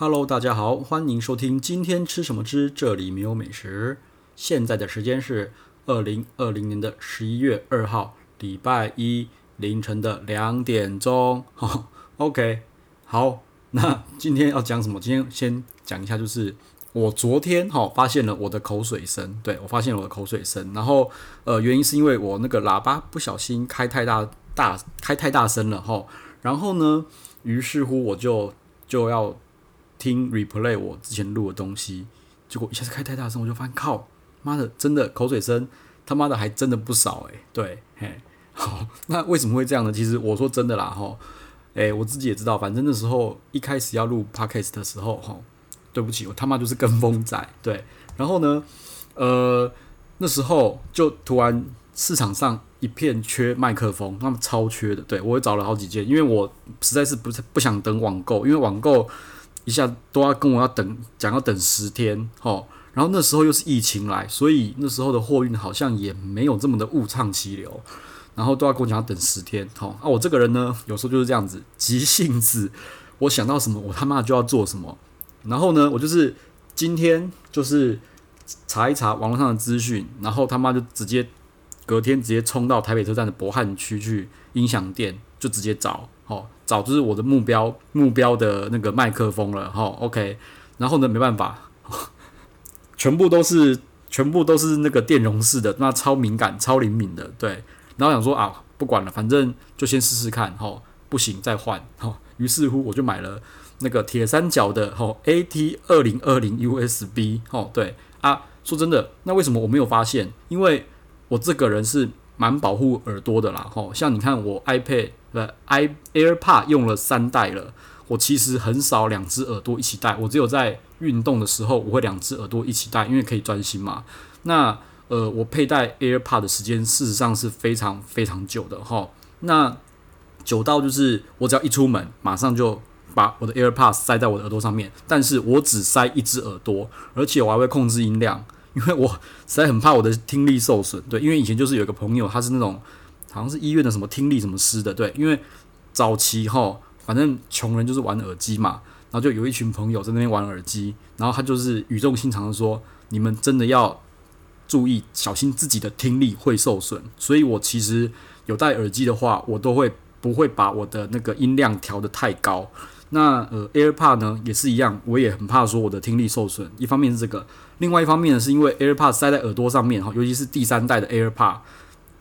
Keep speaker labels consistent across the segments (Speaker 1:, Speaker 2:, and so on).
Speaker 1: Hello，大家好，欢迎收听今天吃什么吃，这里没有美食。现在的时间是二零二零年的十一月二号，礼拜一凌晨的两点钟。OK，好，那今天要讲什么？今天先讲一下，就是我昨天哈发现了我的口水声，对，我发现了我的口水声，然后呃原因是因为我那个喇叭不小心开太大大开太大声了哈，然后呢，于是乎我就就要。听 replay 我之前录的东西，结果一下子开太大声，我就发现靠，妈的，真的口水声，他妈的还真的不少诶、对，嘿，好，那为什么会这样呢？其实我说真的啦，哈，诶，我自己也知道，反正那时候一开始要录 podcast 的时候，哈，对不起，我他妈就是跟风仔，对，然后呢，呃，那时候就突然市场上一片缺麦克风，他们超缺的，对，我也找了好几件，因为我实在是不是不想等网购，因为网购。一下都要跟我要等，讲要等十天，齁，然后那时候又是疫情来，所以那时候的货运好像也没有这么的物畅其流，然后都要跟我讲要等十天，齁，啊，我这个人呢，有时候就是这样子，急性子，我想到什么，我他妈就要做什么，然后呢，我就是今天就是查一查网络上的资讯，然后他妈就直接隔天直接冲到台北车站的博汉区去音响店，就直接找。哦，找就是我的目标目标的那个麦克风了，哈，OK，然后呢，没办法，全部都是全部都是那个电容式的，那超敏感、超灵敏的，对。然后想说啊，不管了，反正就先试试看，哈，不行再换，哈。于是乎我就买了那个铁三角的，哈，AT 二零二零 USB，哦，对啊，说真的，那为什么我没有发现？因为我这个人是蛮保护耳朵的啦，哈，像你看我 iPad。呃，i AirPod 用了三代了，我其实很少两只耳朵一起戴，我只有在运动的时候我会两只耳朵一起戴，因为可以专心嘛。那呃，我佩戴 AirPod 的时间事实上是非常非常久的齁。那久到就是我只要一出门，马上就把我的 AirPod 塞在我的耳朵上面，但是我只塞一只耳朵，而且我还会控制音量，因为我实在很怕我的听力受损。对，因为以前就是有一个朋友，他是那种。好像是医院的什么听力什么师的，对，因为早期哈，反正穷人就是玩耳机嘛，然后就有一群朋友在那边玩耳机，然后他就是语重心长的说：“你们真的要注意，小心自己的听力会受损。”所以，我其实有戴耳机的话，我都会不会把我的那个音量调得太高。那呃，AirPod 呢也是一样，我也很怕说我的听力受损。一方面是这个，另外一方面呢是因为 AirPod 塞在耳朵上面哈，尤其是第三代的 AirPod，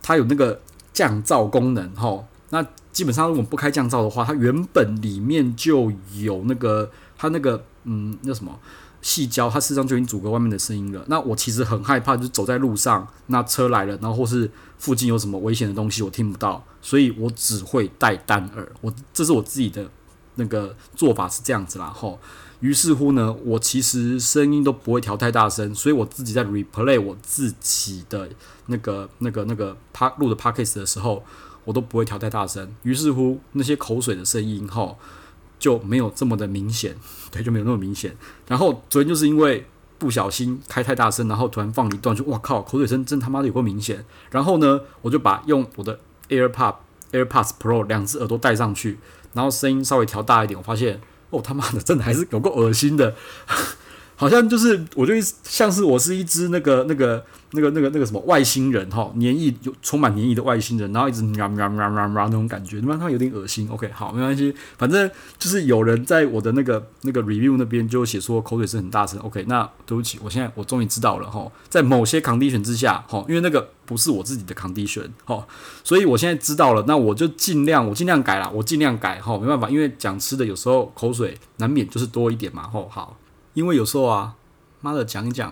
Speaker 1: 它有那个。降噪功能，齁，那基本上如果不开降噪的话，它原本里面就有那个它那个嗯，那什么细胶，它事实上就已经阻隔外面的声音了。那我其实很害怕，就是走在路上，那车来了，然后或是附近有什么危险的东西，我听不到，所以我只会戴单耳。我这是我自己的那个做法是这样子啦，吼。于是乎呢，我其实声音都不会调太大声，所以我自己在 replay 我自己的那个、那个、那个 pa 录的 podcast 的时候，我都不会调太大声。于是乎，那些口水的声音哈就没有这么的明显，对，就没有那么明显。然后昨天就是因为不小心开太大声，然后突然放一段，就哇靠，口水声真他妈的有够明显。然后呢，我就把用我的 AirPod AirPods Pro 两只耳朵戴上去，然后声音稍微调大一点，我发现。哦他妈的，真的还是有够恶心的，好像就是我就像是我是一只那个那个那个那个那个什么外星人哈，黏液有充满黏液的外星人，然后一直喵喵喵喵喵那种感觉，他妈他有点恶心。OK，好，没关系，反正就是有人在我的那个那个 review 那边就写说口水声很大声。OK，那对不起，我现在我终于知道了哈，在某些 condition 之下哈，因为那个不是我自己的 condition 哈，所以我现在知道了，那我就尽量我尽量改啦，我尽量改哈，没办法，因为讲吃的有时候口水难免就是多一点嘛吼，好。因为有时候啊，妈的讲一讲，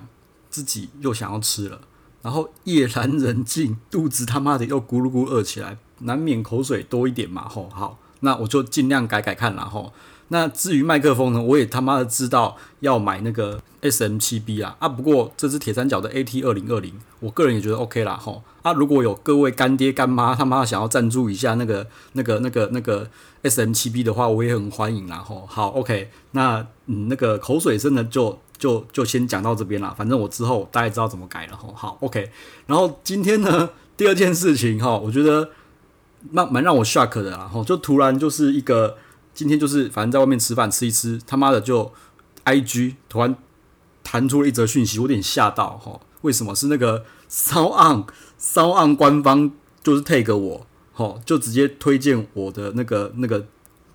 Speaker 1: 自己又想要吃了，然后夜阑人静，肚子他妈的又咕噜咕饿起来，难免口水多一点嘛吼。好，那我就尽量改改看啦吼。那至于麦克风呢，我也他妈的知道要买那个 SM7B 啊啊！不过这支铁三角的 AT 二零二零，我个人也觉得 OK 啦吼。啊，如果有各位干爹干妈他妈想要赞助一下那个那个那个那个 SM7B 的话，我也很欢迎啦吼。好，OK，那嗯那个口水声呢，就就就先讲到这边啦。反正我之后大概知道怎么改了吼。好，OK。然后今天呢，第二件事情哈，我觉得蛮蛮让我 shock 的啦吼，就突然就是一个。今天就是反正在外面吃饭吃一吃，他妈的就 IG 突然弹出了一则讯息，我有点吓到哈。为什么是那个 SoundOn SoundOn 官方就是 take 我，哈，就直接推荐我的那个那个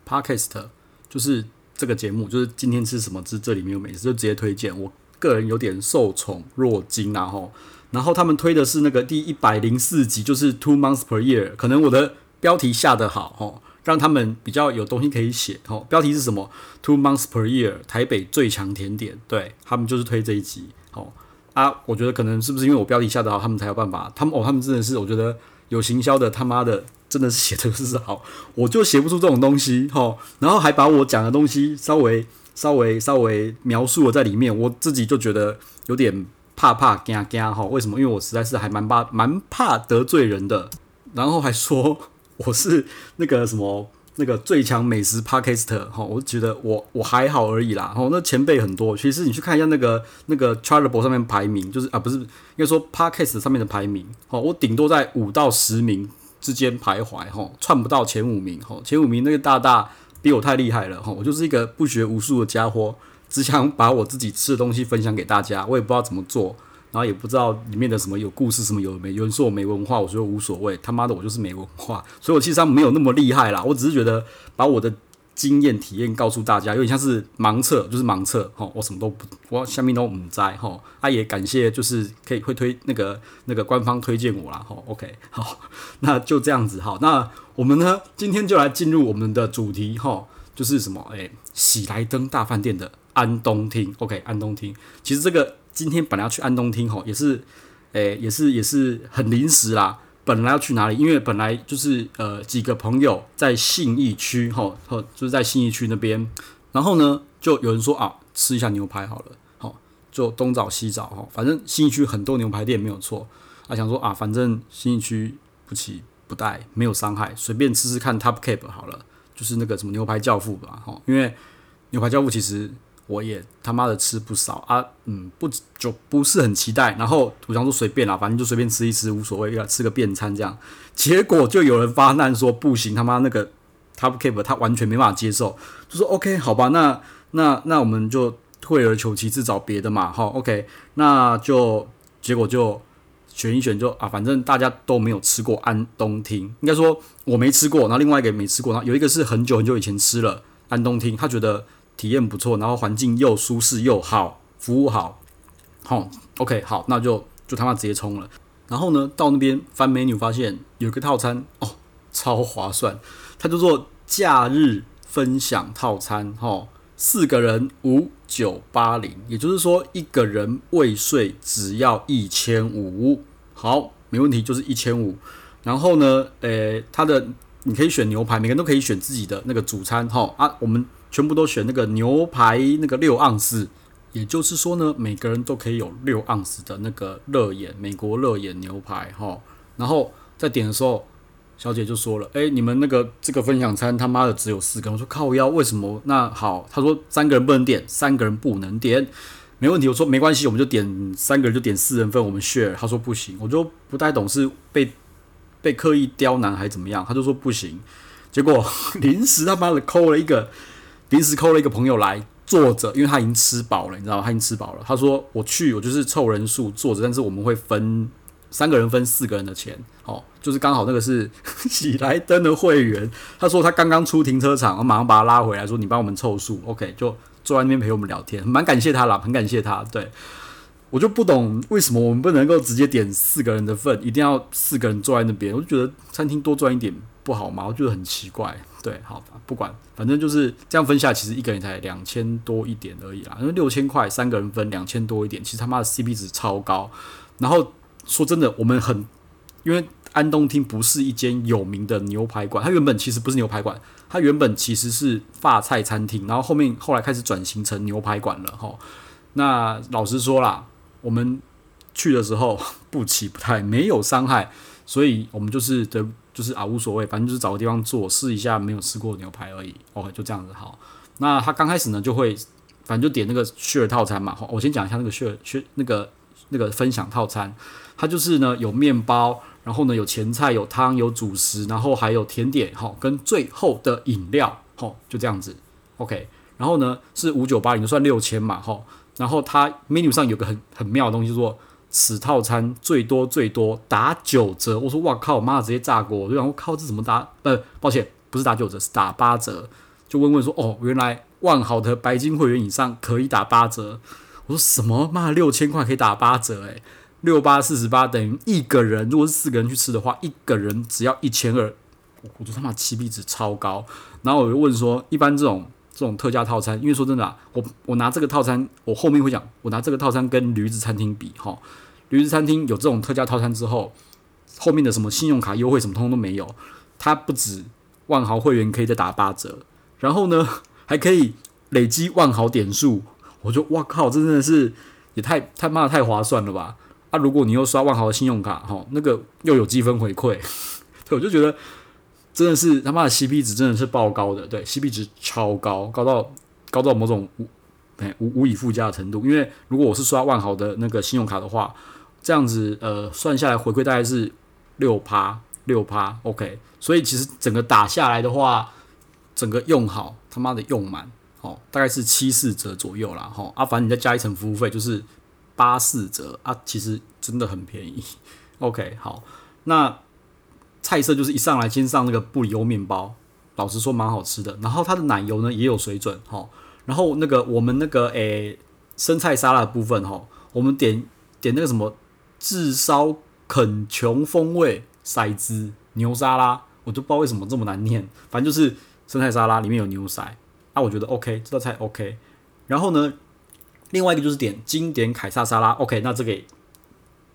Speaker 1: Podcast，就是这个节目，就是今天吃什么？吃这里没有美食，就直接推荐。我个人有点受宠若惊啊，哈。然后他们推的是那个第一百零四集，就是 Two Months Per Year，可能我的标题下得好，哈。让他们比较有东西可以写哦。标题是什么？Two months per year，台北最强甜点。对，他们就是推这一集。哦啊，我觉得可能是不是因为我标题下得好，他们才有办法。他们哦，他们真的是，我觉得有行销的，他妈的真的是写的是好，我就写不出这种东西。哦，然后还把我讲的东西稍微稍微稍微描述了在里面，我自己就觉得有点怕怕惊惊哈。为什么？因为我实在是还蛮怕蛮怕得罪人的。然后还说。我是那个什么那个最强美食 parker 哈，我觉得我我还好而已啦。哈，那前辈很多，其实你去看一下那个那个 Chartable 上面排名，就是啊不是应该说 parkes 上面的排名，哈，我顶多在五到十名之间徘徊，哈，窜不到前五名，哈，前五名那个大大比我太厉害了，哈，我就是一个不学无术的家伙，只想把我自己吃的东西分享给大家，我也不知道怎么做。然后也不知道里面的什么有故事，什么有没有人说我没文化，我说无所谓，他妈的我就是没文化，所以我其实上没有那么厉害啦，我只是觉得把我的经验体验告诉大家，有点像是盲测，就是盲测哈，我什么都不，我下面都唔知哈，啊也感谢就是可以会推那个那个官方推荐我啦哈，OK 好，那就这样子哈，那我们呢今天就来进入我们的主题哈，就是什么诶，喜来登大饭店的安东厅，OK 安东厅，其实这个。今天本来要去安东厅吼，也是，诶、也是也是很临时啦。本来要去哪里？因为本来就是呃几个朋友在信义区吼，吼就是在信义区那边。然后呢，就有人说啊，吃一下牛排好了，好，就东找西找哈，反正信义区很多牛排店没有错。啊，想说啊，反正信义区不期不带，没有伤害，随便吃吃看 Top Cap 好了，就是那个什么牛排教父吧，哈，因为牛排教父其实。我也他妈的吃不少啊，嗯，不就不是很期待。然后我想说随便啦，反正就随便吃一吃无所谓，要吃个便餐这样。结果就有人发难说不行，他妈那个 Top Cap 他完全没办法接受，就说 OK 好吧，那那那我们就退而求其次找别的嘛，好 OK，那就结果就选一选就啊，反正大家都没有吃过安东厅，应该说我没吃过，然后另外一个也没吃过，然后有一个是很久很久以前吃了安东厅，他觉得。体验不错，然后环境又舒适又好，服务好，好，OK，好，那就就他妈直接冲了。然后呢，到那边翻 menu 发现有个套餐哦，超划算，它叫做假日分享套餐，哈，四个人五九八零，也就是说一个人未税只要一千五，好，没问题，就是一千五。然后呢，诶，它的你可以选牛排，每个人都可以选自己的那个主餐，哈啊，我们。全部都选那个牛排，那个六盎司，也就是说呢，每个人都可以有六盎司的那个热眼，美国热眼牛排哈。然后在点的时候，小姐就说了：“哎、你们那个这个分享餐他妈的只有四个人。”我说：“靠腰，为什么？”那好，他说三个人不能点，三个人不能点，没问题。我说没关系，我们就点三个人就点四人份，我们 share。他说不行，我就不太懂是被被刻意刁难还是怎么样，他就说不行。结果 临时他妈的抠了一个。临时扣了一个朋友来坐着，因为他已经吃饱了，你知道吗？他已经吃饱了。他说：“我去，我就是凑人数坐着，但是我们会分三个人分四个人的钱，哦，就是刚好那个是 喜来登的会员。”他说他刚刚出停车场，我马上把他拉回来，说：“你帮我们凑数，OK？” 就坐在那边陪我们聊天，蛮感谢他啦，很感谢他。对，我就不懂为什么我们不能够直接点四个人的份，一定要四个人坐在那边？我就觉得餐厅多赚一点不好吗？我觉得很奇怪。对，好，不管，反正就是这样分下，其实一个人才两千多一点而已啦。因为六千块三个人分两千多一点，其实他妈的 CP 值超高。然后说真的，我们很，因为安东厅不是一间有名的牛排馆，它原本其实不是牛排馆，它原本其实是法菜餐厅，然后后面后来开始转型成牛排馆了哈。那老实说啦，我们去的时候 不期不太，没有伤害，所以我们就是的。就是啊，无所谓，反正就是找个地方坐，试一下没有吃过牛排而已。OK，就这样子好。那他刚开始呢，就会反正就点那个 share 套餐嘛。好，我先讲一下那个 share share 那个那个分享套餐。它就是呢有面包，然后呢有前菜、有汤、有主食，然后还有甜点，哈，跟最后的饮料，哈，就这样子。OK，然后呢是五九八零，算六千嘛，哈。然后它 menu 上有个很很妙的东西，说此套餐最多最多打九折。我说哇靠，我妈直接炸锅！我就想我靠，这怎么打？呃，抱歉，不是打九折，是打八折。就问问说哦，原来万豪的白金会员以上可以打八折。我说什么？妈，六千块可以打八折？诶，六八四十八等于一个人，如果是四个人去吃的话，一个人只要一千二。我说他妈 CP 值超高。然后我就问说，一般这种。这种特价套餐，因为说真的啊，我我拿这个套餐，我后面会讲，我拿这个套餐跟驴子餐厅比，哈，驴子餐厅有这种特价套餐之后，后面的什么信用卡优惠什么通通都没有，它不止万豪会员可以再打八折，然后呢 还可以累积万豪点数，我就哇靠，这真的是也太太妈的太划算了吧？啊，如果你又刷万豪的信用卡，哈，那个又有积分回馈，对，我就觉得。真的是他妈的 CP 值真的是爆高的，对，CP 值超高，高到高到某种无无无以复加的程度。因为如果我是刷万豪的那个信用卡的话，这样子呃算下来回馈大概是六趴六趴，OK。所以其实整个打下来的话，整个用好他妈的用满，哦，大概是七四折左右啦。哈啊，反正你再加一层服务费就是八四折啊，其实真的很便宜。OK，好，那。菜色就是一上来先上那个布里欧面包，老实说蛮好吃的。然后它的奶油呢也有水准哈。然后那个我们那个诶、生菜沙拉的部分哈，我们点点那个什么炙烧肯琼风味骰子牛沙拉，我就不知道为什么这么难念，反正就是生菜沙拉里面有牛骰啊，我觉得 OK，这道菜 OK。然后呢，另外一个就是点经典凯撒沙拉，OK，那这个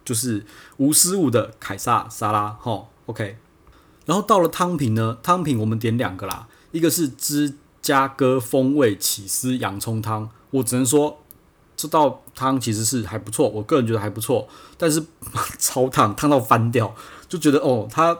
Speaker 1: 就是无失误的凯撒沙拉哈。OK，然后到了汤品呢，汤品我们点两个啦，一个是芝加哥风味起司洋葱汤，我只能说这道汤其实是还不错，我个人觉得还不错，但是 超烫，烫到翻掉，就觉得哦，它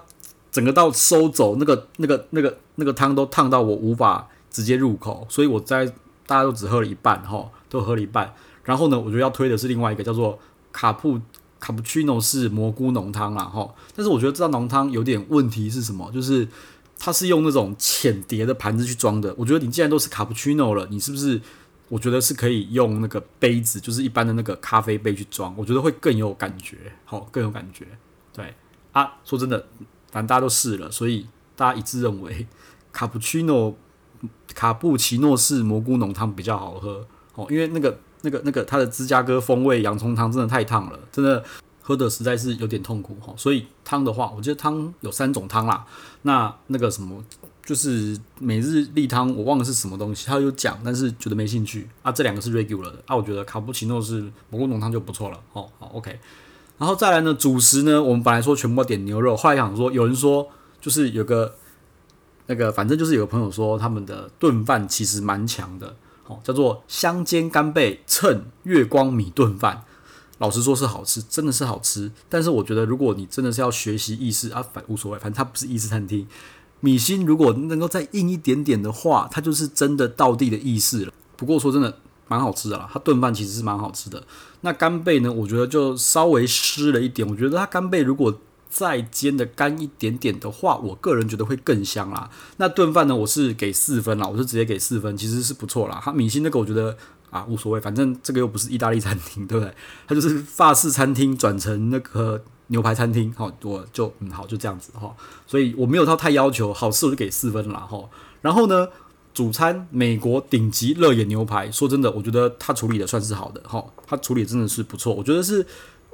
Speaker 1: 整个到收走那个那个那个那个汤都烫到我无法直接入口，所以我在大家都只喝了一半哈，都喝了一半，然后呢，我觉得要推的是另外一个叫做卡布。卡布奇诺是蘑菇浓汤啦，哈，但是我觉得这道浓汤有点问题是什么？就是它是用那种浅碟的盘子去装的。我觉得你既然都是卡布奇诺了，你是不是？我觉得是可以用那个杯子，就是一般的那个咖啡杯去装，我觉得会更有感觉，好，更有感觉。对啊，说真的，反正大家都试了，所以大家一致认为卡布奇诺卡布奇诺式蘑菇浓汤比较好喝，哦，因为那个。那个、那个，它的芝加哥风味洋葱汤真的太烫了，真的喝的实在是有点痛苦哈。所以汤的话，我觉得汤有三种汤啦。那那个什么，就是每日例汤，我忘了是什么东西，他有讲，但是觉得没兴趣啊。这两个是 regular 的啊，我觉得卡布奇诺是蘑菇浓汤就不错了。哦，好，OK。然后再来呢，主食呢，我们本来说全部点牛肉，后来想说，有人说就是有个那个，反正就是有个朋友说他们的炖饭其实蛮强的。哦，叫做香煎干贝衬月光米炖饭，老实说是好吃，真的是好吃。但是我觉得，如果你真的是要学习意式啊，反无所谓，反正它不是意式餐厅。米心如果能够再硬一点点的话，它就是真的道地的意式了。不过说真的，蛮好吃的啦。它炖饭其实是蛮好吃的。那干贝呢？我觉得就稍微湿了一点。我觉得它干贝如果再煎的干一点点的话，我个人觉得会更香啦。那炖饭呢，我是给四分啦，我是直接给四分，其实是不错啦。它米心那个我觉得啊无所谓，反正这个又不是意大利餐厅，对不对？它就是法式餐厅转成那个牛排餐厅，好，我就嗯好就这样子哈。所以我没有到太要求，好吃我就给四分啦哈。然后呢，主餐美国顶级热眼牛排，说真的，我觉得他处理的算是好的哈，他处理真的是不错，我觉得是。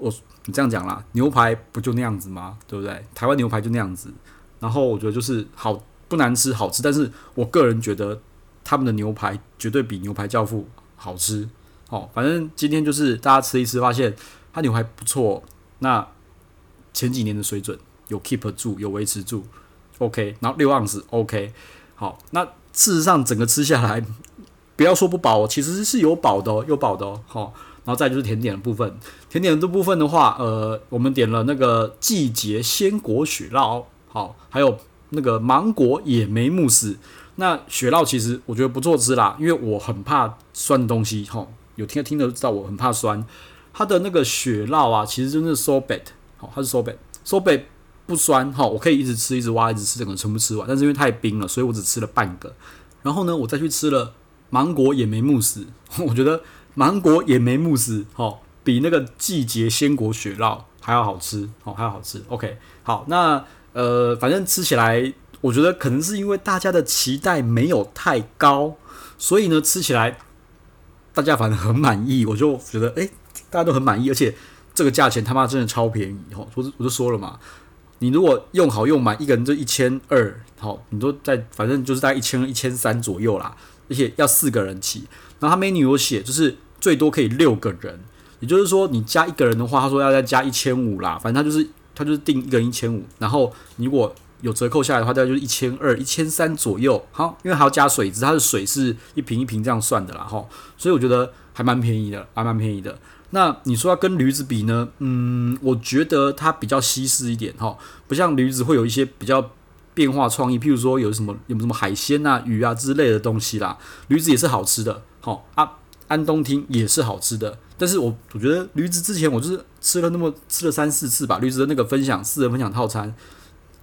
Speaker 1: 我你这样讲啦，牛排不就那样子吗？对不对？台湾牛排就那样子。然后我觉得就是好不难吃，好吃。但是我个人觉得他们的牛排绝对比牛排教父好吃。哦，反正今天就是大家吃一吃，发现他牛排不错。那前几年的水准有 keep 住，有维持住。OK，然后六盎司 OK。好，那事实上整个吃下来，不要说不饱，其实是有饱的，有饱的哦。好。然后再就是甜点的部分，甜点的这部分的话，呃，我们点了那个季节鲜果雪酪，好，还有那个芒果野莓慕斯。那雪酪其实我觉得不错吃啦，因为我很怕酸的东西，哈，有听听的都知道我很怕酸。它的那个雪酪啊，其实就是 sorbet，好，它是 sorbet，sorbet 不酸，哈，我可以一直吃，一直挖，一直吃，整个全部吃完。但是因为太冰了，所以我只吃了半个。然后呢，我再去吃了芒果野莓慕斯，我觉得芒果野莓慕斯哦，比那个季节鲜果雪酪还要好吃哦，还要好吃。OK，好，那呃，反正吃起来，我觉得可能是因为大家的期待没有太高，所以呢，吃起来大家反正很满意，我就觉得哎、大家都很满意，而且这个价钱他妈真的超便宜哦，我我就说了嘛。你如果用好用满，一个人就一千二，好，你都在，反正就是在一千、一千三左右啦。而且要四个人起，然后他 menu 有写，就是最多可以六个人，也就是说你加一个人的话，他说要再加一千五啦。反正他就是他就是定一个人一千五，然后你如果有折扣下来的话，大概就是一千二、一千三左右。好，因为还要加水，只是它的水是一瓶一瓶这样算的啦，哈。所以我觉得还蛮便宜的，还蛮便宜的。那你说要跟驴子比呢？嗯，我觉得它比较西式一点哈，不像驴子会有一些比较变化创意，譬如说有什么有什么海鲜啊、鱼啊之类的东西啦。驴子也是好吃的，好啊，安东厅也是好吃的。但是我我觉得驴子之前我就是吃了那么吃了三四次吧，驴子的那个分享四人分享套餐，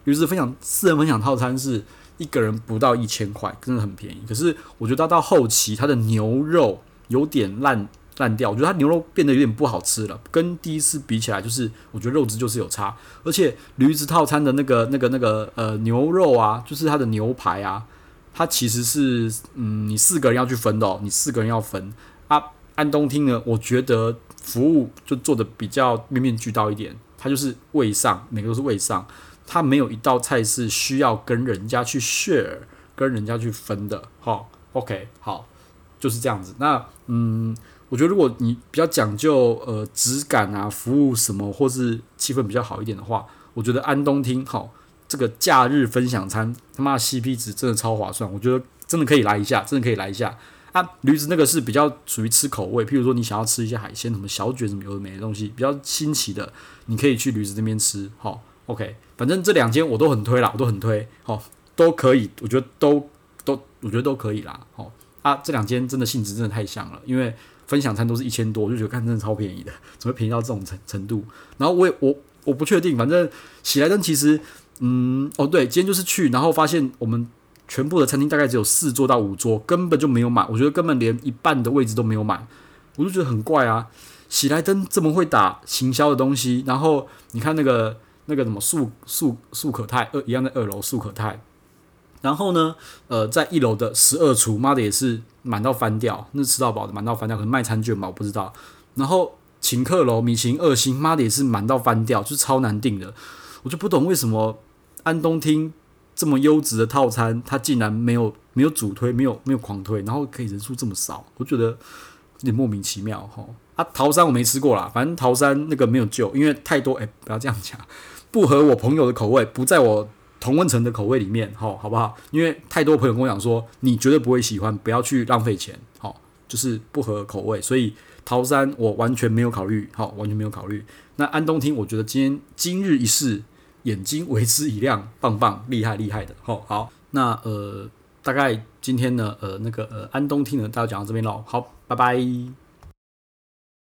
Speaker 1: 驴子分享四人分享套餐是一个人不到一千块，真的很便宜。可是我觉得到后期它的牛肉有点烂。烂掉，我觉得它牛肉变得有点不好吃了，跟第一次比起来，就是我觉得肉质就是有差，而且驴子套餐的那个、那个、那个呃牛肉啊，就是它的牛排啊，它其实是嗯，你四个人要去分的哦，你四个人要分啊。安东厅呢，我觉得服务就做的比较面面俱到一点，它就是位上，每个都是位上，它没有一道菜是需要跟人家去 share，跟人家去分的。好，OK，好，就是这样子。那嗯。我觉得如果你比较讲究呃质感啊，服务什么，或是气氛比较好一点的话，我觉得安东厅好，这个假日分享餐他妈的 CP 值真的超划算，我觉得真的可以来一下，真的可以来一下啊。驴子那个是比较属于吃口味，譬如说你想要吃一些海鲜，什么小卷什么有的没的东西，比较新奇的，你可以去驴子那边吃。好，OK，反正这两间我都很推啦，我都很推，好，都可以，我觉得都都，我觉得都可以啦。好啊，这两间真的性质真的太像了，因为。分享餐都是一千多，我就觉得看真的超便宜的，怎么便宜到这种程程度？然后我也我我不确定，反正喜来登其实，嗯，哦对，今天就是去，然后发现我们全部的餐厅大概只有四桌到五桌，根本就没有满，我觉得根本连一半的位置都没有满，我就觉得很怪啊。喜来登这么会打行销的东西，然后你看那个那个什么素素素可泰二一样在二楼素可泰。然后呢，呃，在一楼的十二厨，妈的也是满到翻掉，那吃到饱的，满到翻掉，可能卖餐券吧，我不知道。然后请客楼米其二星，妈的也是满到翻掉，就超难订的。我就不懂为什么安东厅这么优质的套餐，它竟然没有没有主推，没有没有狂推，然后可以人数这么少，我觉得有点莫名其妙哈。啊，桃山我没吃过啦，反正桃山那个没有救，因为太多，哎，不要这样讲，不合我朋友的口味，不在我。同温层的口味里面，好，好不好？因为太多朋友跟我讲说，你绝对不会喜欢，不要去浪费钱，好，就是不合口味。所以桃山我完全没有考虑，好，完全没有考虑。那安东厅，我觉得今天今日一试，眼睛为之一亮，棒棒，厉害厉害的，好，好。那呃，大概今天呢，呃，那个呃，安东厅呢，大家讲到这边喽，好，拜拜。